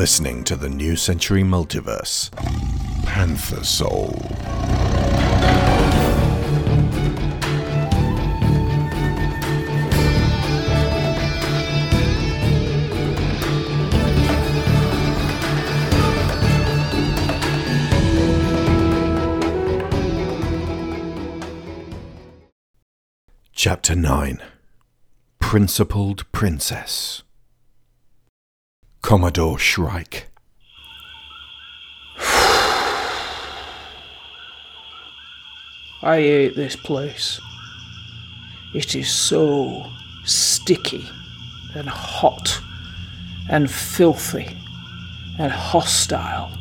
listening to the New Century Multiverse. Panther Soul. Chapter 9 Principled Princess Commodore Shrike I hate this place. It is so sticky and hot and filthy and hostile.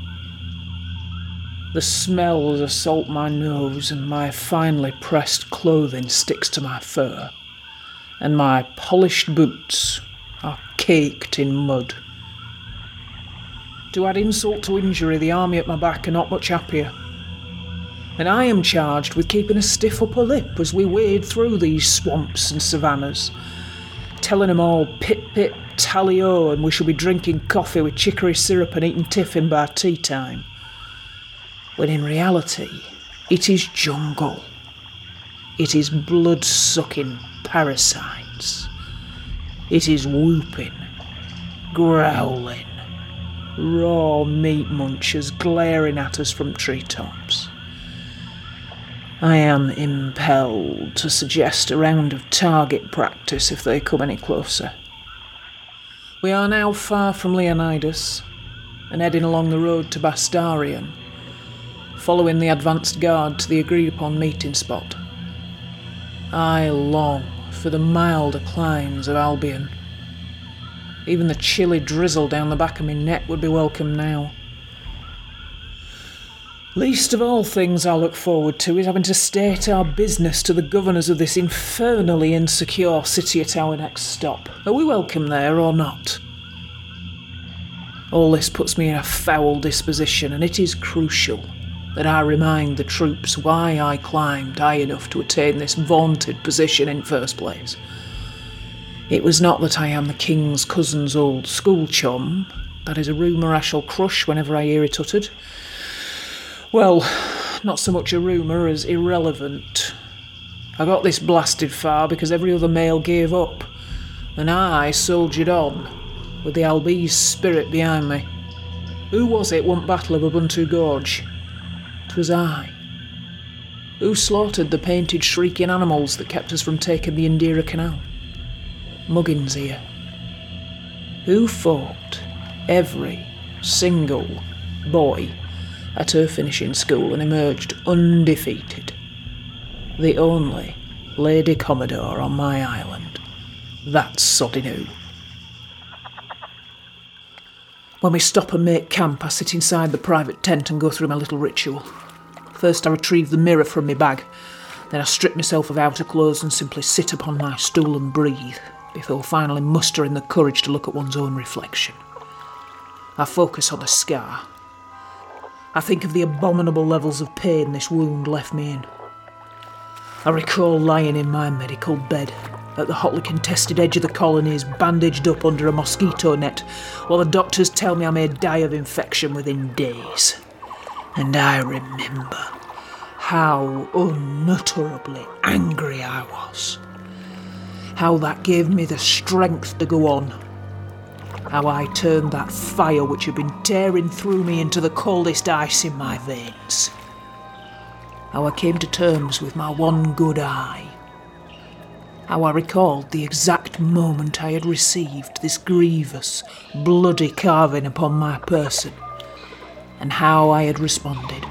The smells assault my nose, and my finely pressed clothing sticks to my fur, and my polished boots are caked in mud. To add insult to injury, the army at my back are not much happier and I am charged with keeping a stiff upper lip as we wade through these swamps and savannas, telling them all pip pip tally o and we shall be drinking coffee with chicory syrup and eating tiffin by tea time. When in reality, it is jungle. It is blood sucking parasites. It is whooping, growling, raw meat munchers glaring at us from treetops. I am impelled to suggest a round of target practice if they come any closer. We are now far from Leonidas and heading along the road to Bastarian, following the advanced guard to the agreed upon meeting spot. I long for the milder climes of Albion. Even the chilly drizzle down the back of my neck would be welcome now. Least of all things I look forward to is having to state our business to the governors of this infernally insecure city at our next stop. Are we welcome there or not? All this puts me in a foul disposition, and it is crucial that I remind the troops why I climbed high enough to attain this vaunted position in first place. It was not that I am the king's cousin's old school chum. That is a rumour I shall crush whenever I hear it uttered. Well, not so much a rumour as irrelevant. I got this blasted far because every other male gave up, and I soldiered on, with the Albese spirit behind me. Who was it won Battle of Ubuntu Gorge? Twas I. Who slaughtered the painted shrieking animals that kept us from taking the Indira Canal? Muggins here. Who fought every single boy at her finishing school and emerged undefeated. The only Lady Commodore on my island. That's sodding who. When we stop and make camp, I sit inside the private tent and go through my little ritual. First, I retrieve the mirror from my bag. Then I strip myself of outer clothes and simply sit upon my stool and breathe, before finally mustering the courage to look at one's own reflection. I focus on the scar, I think of the abominable levels of pain this wound left me in. I recall lying in my medical bed at the hotly contested edge of the colonies, bandaged up under a mosquito net, while the doctors tell me I may die of infection within days. And I remember how unutterably angry I was. How that gave me the strength to go on how I turned that fire which had been tearing through me into the coldest ice in my veins. How I came to terms with my one good eye. How I recalled the exact moment I had received this grievous, bloody carving upon my person, and how I had responded.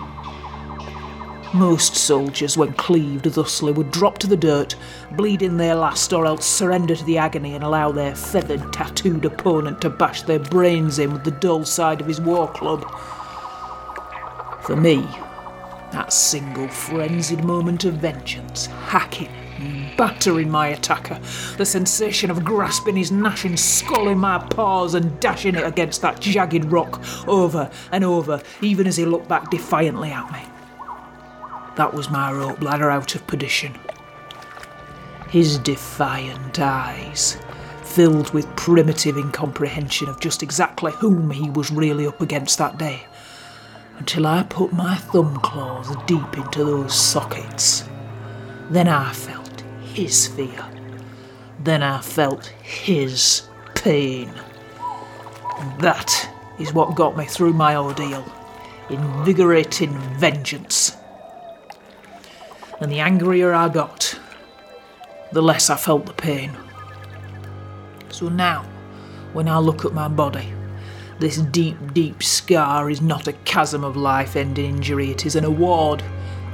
Most soldiers, when cleaved thusly, would drop to the dirt, bleed in their last, or else surrender to the agony and allow their feathered, tattooed opponent to bash their brains in with the dull side of his war club. For me, that single frenzied moment of vengeance, hacking, battering my attacker, the sensation of grasping his gnashing skull in my paws and dashing it against that jagged rock over and over, even as he looked back defiantly at me. That was my rope ladder out of perdition. His defiant eyes, filled with primitive incomprehension of just exactly whom he was really up against that day, until I put my thumb claws deep into those sockets. Then I felt his fear. Then I felt his pain. And that is what got me through my ordeal invigorating vengeance. And the angrier I got, the less I felt the pain. So now, when I look at my body, this deep, deep scar is not a chasm of life ending injury, it is an award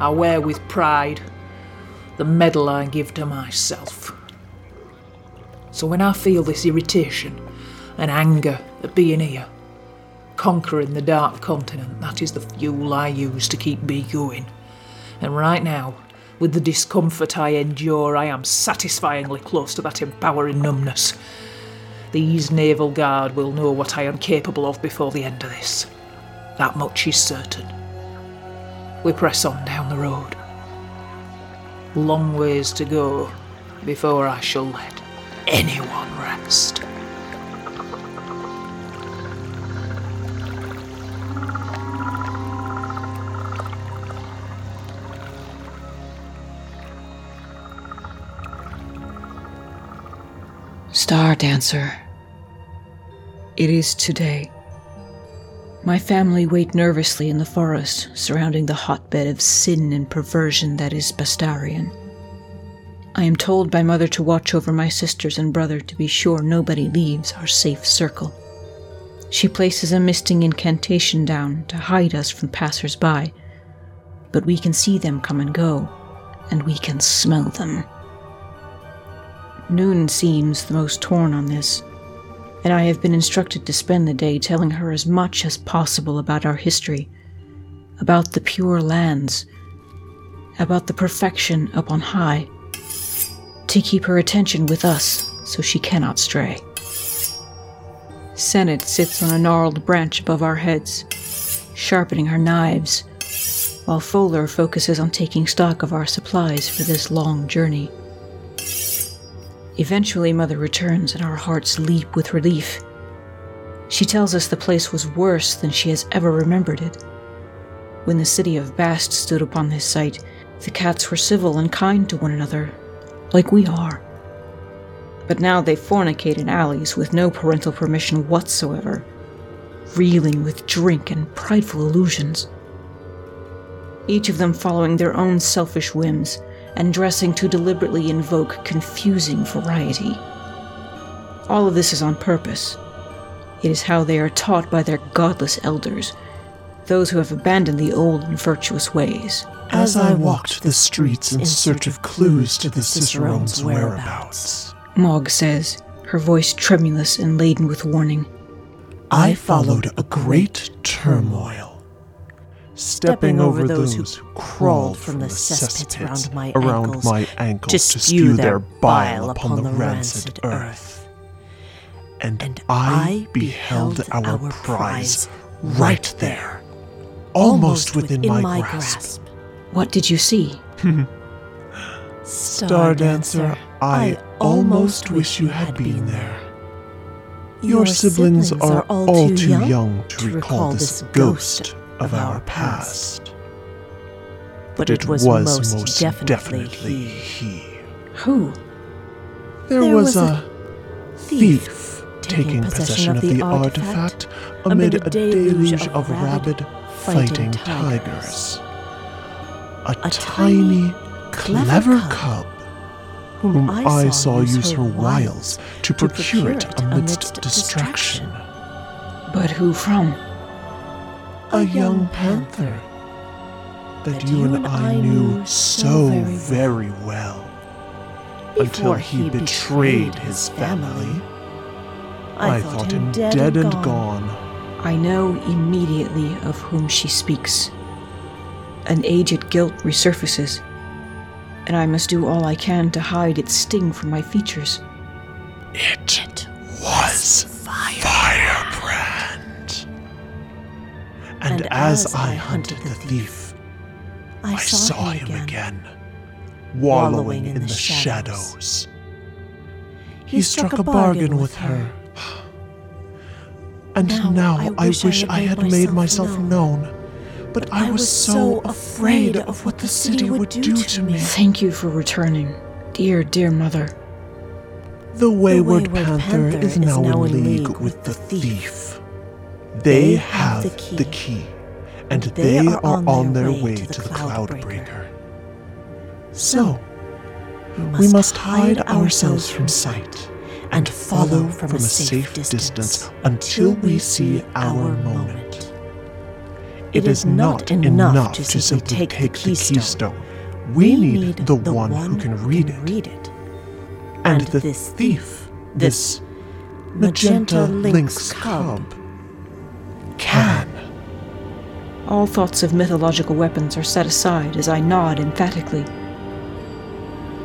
I wear with pride, the medal I give to myself. So when I feel this irritation and anger at being here, conquering the dark continent, that is the fuel I use to keep me going. And right now, with the discomfort I endure, I am satisfyingly close to that empowering numbness. These Naval Guard will know what I am capable of before the end of this. That much is certain. We press on down the road. Long ways to go before I shall let anyone rest. Stardancer. It is today. My family wait nervously in the forest surrounding the hotbed of sin and perversion that is Bastarian. I am told by Mother to watch over my sisters and brother to be sure nobody leaves our safe circle. She places a misting incantation down to hide us from passers by, but we can see them come and go, and we can smell them. Noon seems the most torn on this, and I have been instructed to spend the day telling her as much as possible about our history, about the pure lands, about the perfection up on high, to keep her attention with us so she cannot stray. Senate sits on a gnarled branch above our heads, sharpening her knives, while Fuller focuses on taking stock of our supplies for this long journey. Eventually, Mother returns, and our hearts leap with relief. She tells us the place was worse than she has ever remembered it. When the city of Bast stood upon this site, the cats were civil and kind to one another, like we are. But now they fornicate in alleys with no parental permission whatsoever, reeling with drink and prideful illusions. Each of them following their own selfish whims and dressing to deliberately invoke confusing variety. All of this is on purpose. It is how they are taught by their godless elders, those who have abandoned the old and virtuous ways. As I walked the streets in search of clues to the Cicerone's whereabouts, Maugg says, her voice tremulous and laden with warning. I followed a great turmoil. Stepping over those who crawled from the cesspits around my around my ankles to spew their bile upon the rancid earth. And I beheld our prize right there, almost within my grasp. What did you see? Stardancer, I almost wish you had been there. Your siblings are all too young to recall this ghost of our past. But it was, most, definitely, definitely he. Who? There, There was, was a a thief taking possession of the artifact amid a deluge of rabid, fighting tigers. A A tiny, tiny, clever clever cub whom I saw use her wiles to to procure it amidst distraction. But who from? A young panther that you and I knew so very well until he betrayed his family. I thought him dead and gone. I know immediately of whom she speaks. An aged guilt resurfaces, and I must do all I can to hide its sting from my features. It And, And as, as I I hunted hunted the the thief, I saw him again, wallowing wallowing in in the the shadows. shadows. he, he struck, struck a bargain, bargain with her. And now, now I, I wish, I had, made, made myself known. known. But, but I, was so afraid of what the city would do to me. Thank you for returning, dear, dear mother. The Wayward, the Wayward Panther, Panther, is now, now in league with, with the thief. They, have the key, the key and they, they are, on, on their, way, way to the Cloudbreaker. So, we must, we must hide ourselves from sight and follow from, from a safe distance until we see our moment. It is not enough to simply take, take the keystone. We need the one who can read it. And the thief, this magenta lynx cub, can. All thoughts of mythological weapons are set aside as I nod emphatically.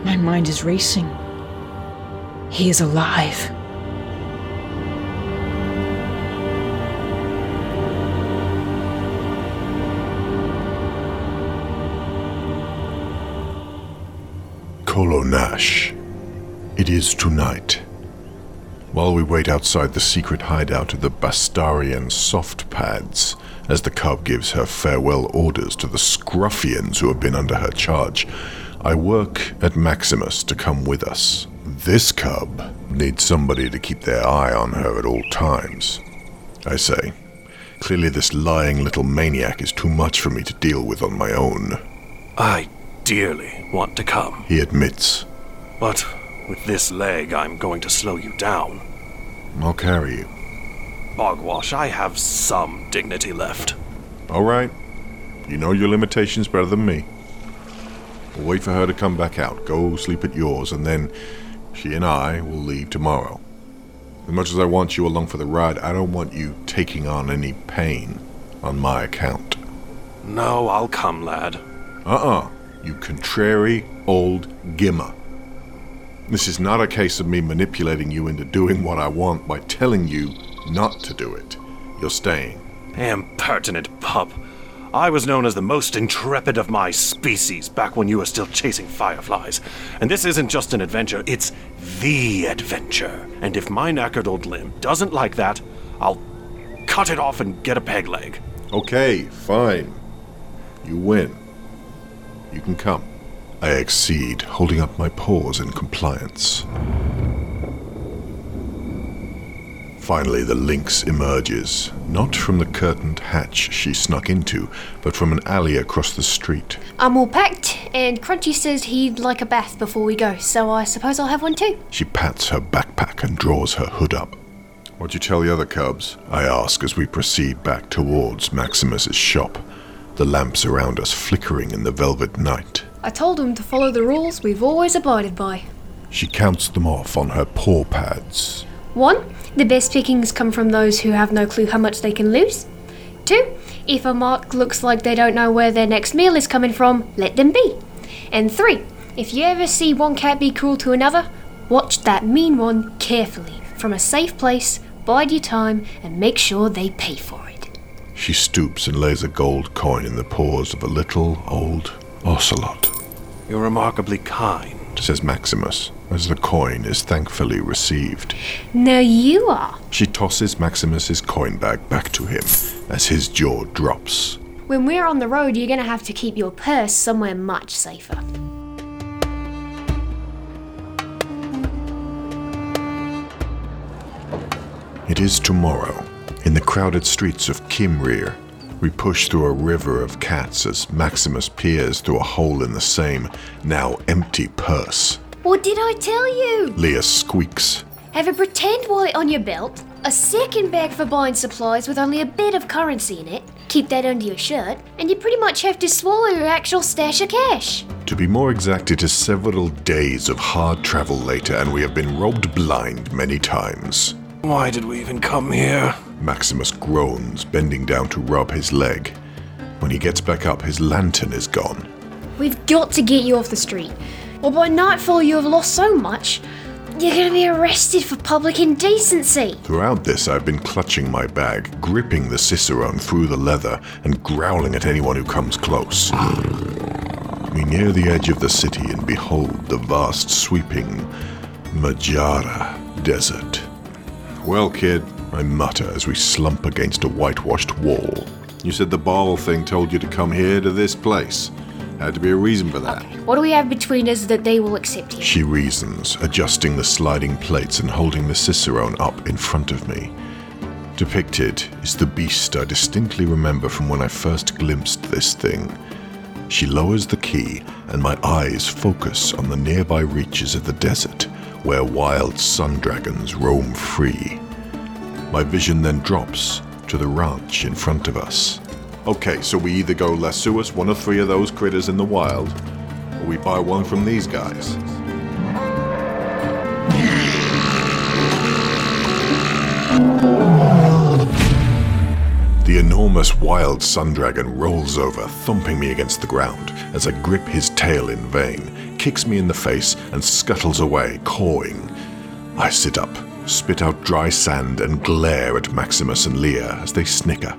My mind is racing. He is alive. Kolo Nash. It is tonight. While we wait outside the secret hideout of the Bastarian soft pads, as the cub gives her farewell orders to the scruffians who have been under her charge, I work at Maximus to come with us. This cub needs somebody to keep their eye on her at all times. I say, clearly this lying little maniac is too much for me to deal with on my own. I dearly want to come. He admits. But with this leg, I'm going to slow you down. I'll carry you. Bogwash, I have some dignity left. All right. You know your limitations better than me. We'll wait for her to come back out. Go sleep at yours, and then she and I will leave tomorrow. As much as I want you along for the ride, I don't want you taking on any pain on my account. No, I'll come, lad. Uh-uh. You contrary old gimmer. This is not a case of me manipulating you into doing what I want by telling you not to do it. You're staying. Impertinent pup. I was known as the most intrepid of my species back when you were still chasing fireflies. And this isn't just an adventure, it's the adventure. And if my knackered old limb doesn't like that, I'll cut it off and get a peg leg. Okay, fine. You win. You can come. I accede, holding up my paws in compliance. Finally, the lynx emerges, not from the curtained hatch she snuck into, but from an alley across the street. I'm all packed, and Crunchy says he'd like a bath before we go, so I suppose I'll have one too. She pats her backpack and draws her hood up. What'd you tell the other cubs? I ask as we proceed back towards Maximus's shop, the lamps around us flickering in the velvet night. I told him to follow the rules we've always abided by. She counts them off on her paw pads. 1. The best pickings come from those who have no clue how much they can lose. 2. If a mark looks like they don't know where their next meal is coming from, let them be. And 3. If you ever see one cat be cruel to another, watch that mean one carefully from a safe place, bide your time, and make sure they pay for it. She stoops and lays a gold coin in the paws of a little old Ocelot. You're remarkably kind, says Maximus, as the coin is thankfully received. No, you are. She tosses Maximus's coin bag back to him as his jaw drops. When we're on the road, you're going to have to keep your purse somewhere much safer. It is tomorrow, in the crowded streets of Cymryr, we push through a river of cats as Maximus peers through a hole in the same, now empty purse. What did I tell you? Lia squeaks. Have a pretend wallet on your belt, a second bag for buying supplies with only a bit of currency in it, keep that under your shirt, and you pretty much have to swallow your actual stash of cash. To be more exact, it is several days of hard travel later, and we have been robbed blind many times. Why did we even come here? Maximus groans, bending down to rub his leg. When he gets back up, his lantern is gone. We've got to get you off the street, or by nightfall you have lost so much, you're going to be arrested for public indecency. Throughout this, I've been clutching my bag, gripping the Cicerone through the leather, and growling at anyone who comes close. We near the edge of the city and behold the vast, sweeping Majara Desert. Well, kid, I mutter as we slump against a whitewashed wall. You said the ball thing told you to come here to this place. Had to be a reason for that. What do we have between us that they will accept you? She reasons, adjusting the sliding plates and holding the Cicerone up in front of me. Depicted is the beast I distinctly remember from when I first glimpsed this thing. She lowers the key, and my eyes focus on the nearby reaches of the desert, where wild sun dragons roam free. My vision then drops to the ranch in front of us. Okay, so we either go Lasuas, one or three of those critters in the wild, or we buy one from these guys. The enormous wild sun dragon rolls over, thumping me against the ground as I grip his tail in vain, kicks me in the face, and scuttles away, cawing. I sit up, spit out dry sand, and glare at Maximus and Lia as they snicker.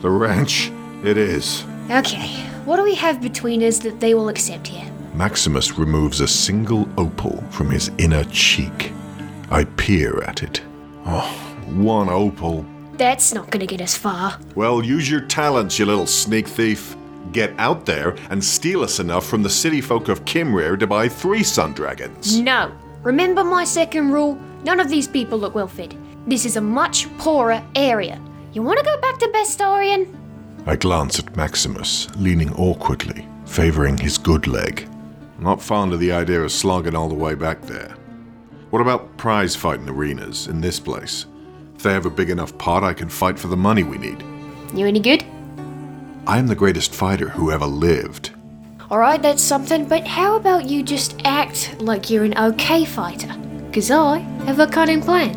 the ranch, it is. Okay, what do we have between us that they will accept here? Maximus removes a single opal from his inner cheek. I peer at it. Oh, one opal. That's not gonna get us far. Well, use your talents, you little sneak thief. Get out there and steal us enough from the city folk of Cymryr to buy three sun dragons. No. Remember my second rule? None of these people look well fed. This is a much poorer area. You wanna go back to Bastarian? I glance at Maximus, leaning awkwardly, favoring his good leg. Not fond of the idea of slogging all the way back there. What about prize fighting arenas in this place? If they have a big enough pot, I can fight for the money we need. You any good? I am the greatest fighter who ever lived. Alright, that's something, but how about you just act like you're an okay fighter? Because I have a cunning plan.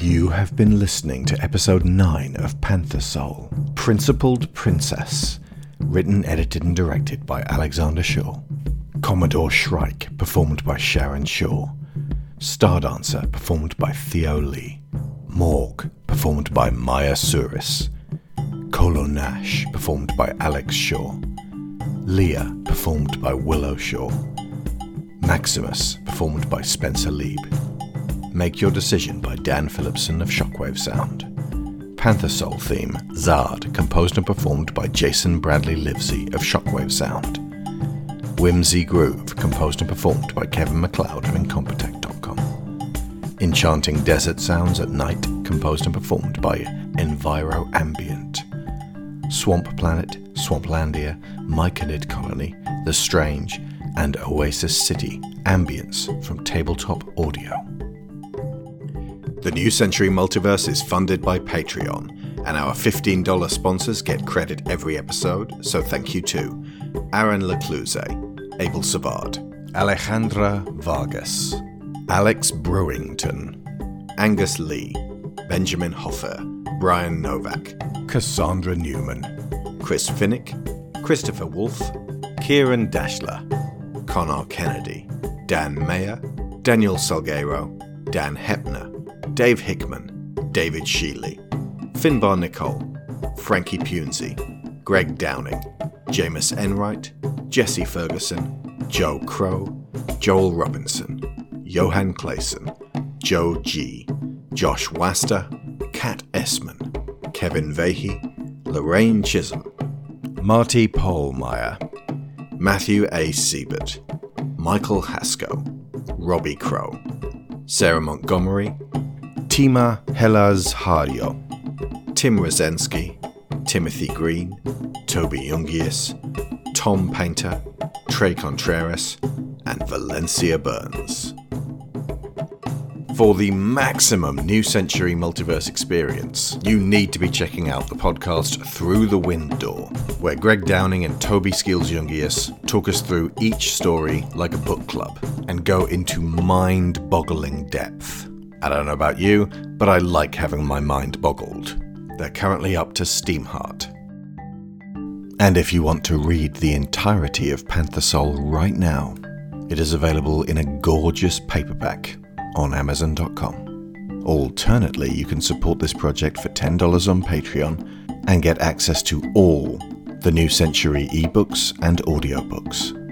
You have been listening to episode 9 of Panther Soul, Principled Princess, written, edited, and directed by Alexander Shaw. Commodore Shrike, performed by Sharon Shaw. Stardancer, performed by Theo Leigh. Maugg, performed by Maya Souris. Kolo Nash, performed by Alex Shaw. Lia, performed by Willow Shaw. Maximus, performed by Spencer Leeb. Make Your Decision by Dan Phillipson of Shockwave Sound. Panther Soul theme, Zaad, composed and performed by Jason Bradley Livesay of Shockwave Sound. Whimsy Groove, composed and performed by Kevin MacLeod of Incompetech.com. Enchanting Desert Sounds at Night, composed and performed by Enviro Ambient. Swamp Planet, Swamplandia, Myconid Colony, The Strange, and Oasis City, ambience from Tabletop Audio. The New Century Multiverse is funded by Patreon, and our $15 sponsors get credit every episode, so thank you to Aaron Lacluyze, Abel Savard, Alejandra Vargas, Alex Brewington, Angus Lee, Benjamin Hofer, Bryan Novak, Cassandra Newman, Chris Finik, Christopher Wolfe, Ciaran Dachtler, Conar Kennedy, Dan Mayer, Daniel Salgueiro, Dan Hoeppner, Dave Hickman, David Sheely, Finbar Nicole, Frankie Punzi, Greg Downing, Jameis Enright, Jesse Ferguson, Joe Crow, Joel Robinson, Johan Clayson, Joe G, Josh Waster, Kat Esman, Kevin Vahey, Lorraine Chisholm, Marty Polmeyer, Matthew A. Siebert, Michael Haskell, Robbie Crow, Sarah Montgomery, Tima Hellas Hario, Tim Rosensky, Timothy Green, Toby Jungius, Tom Painter, Trey Contreras, and Valencia Burns. For the maximum New Century Multiverse experience, you need to be checking out the podcast Through the Wind Door, where Greg Downing and Toby Skills Jungius talk us through each story like a book club and go into mind boggling depth. I don't know about you, but I like having my mind boggled. They're currently up to Steamheart. And if you want to read the entirety of Panther Soul right now, it is available in a gorgeous paperback on Amazon.com. Alternately, you can support this project for $10 on Patreon and get access to all the New Century ebooks and audiobooks.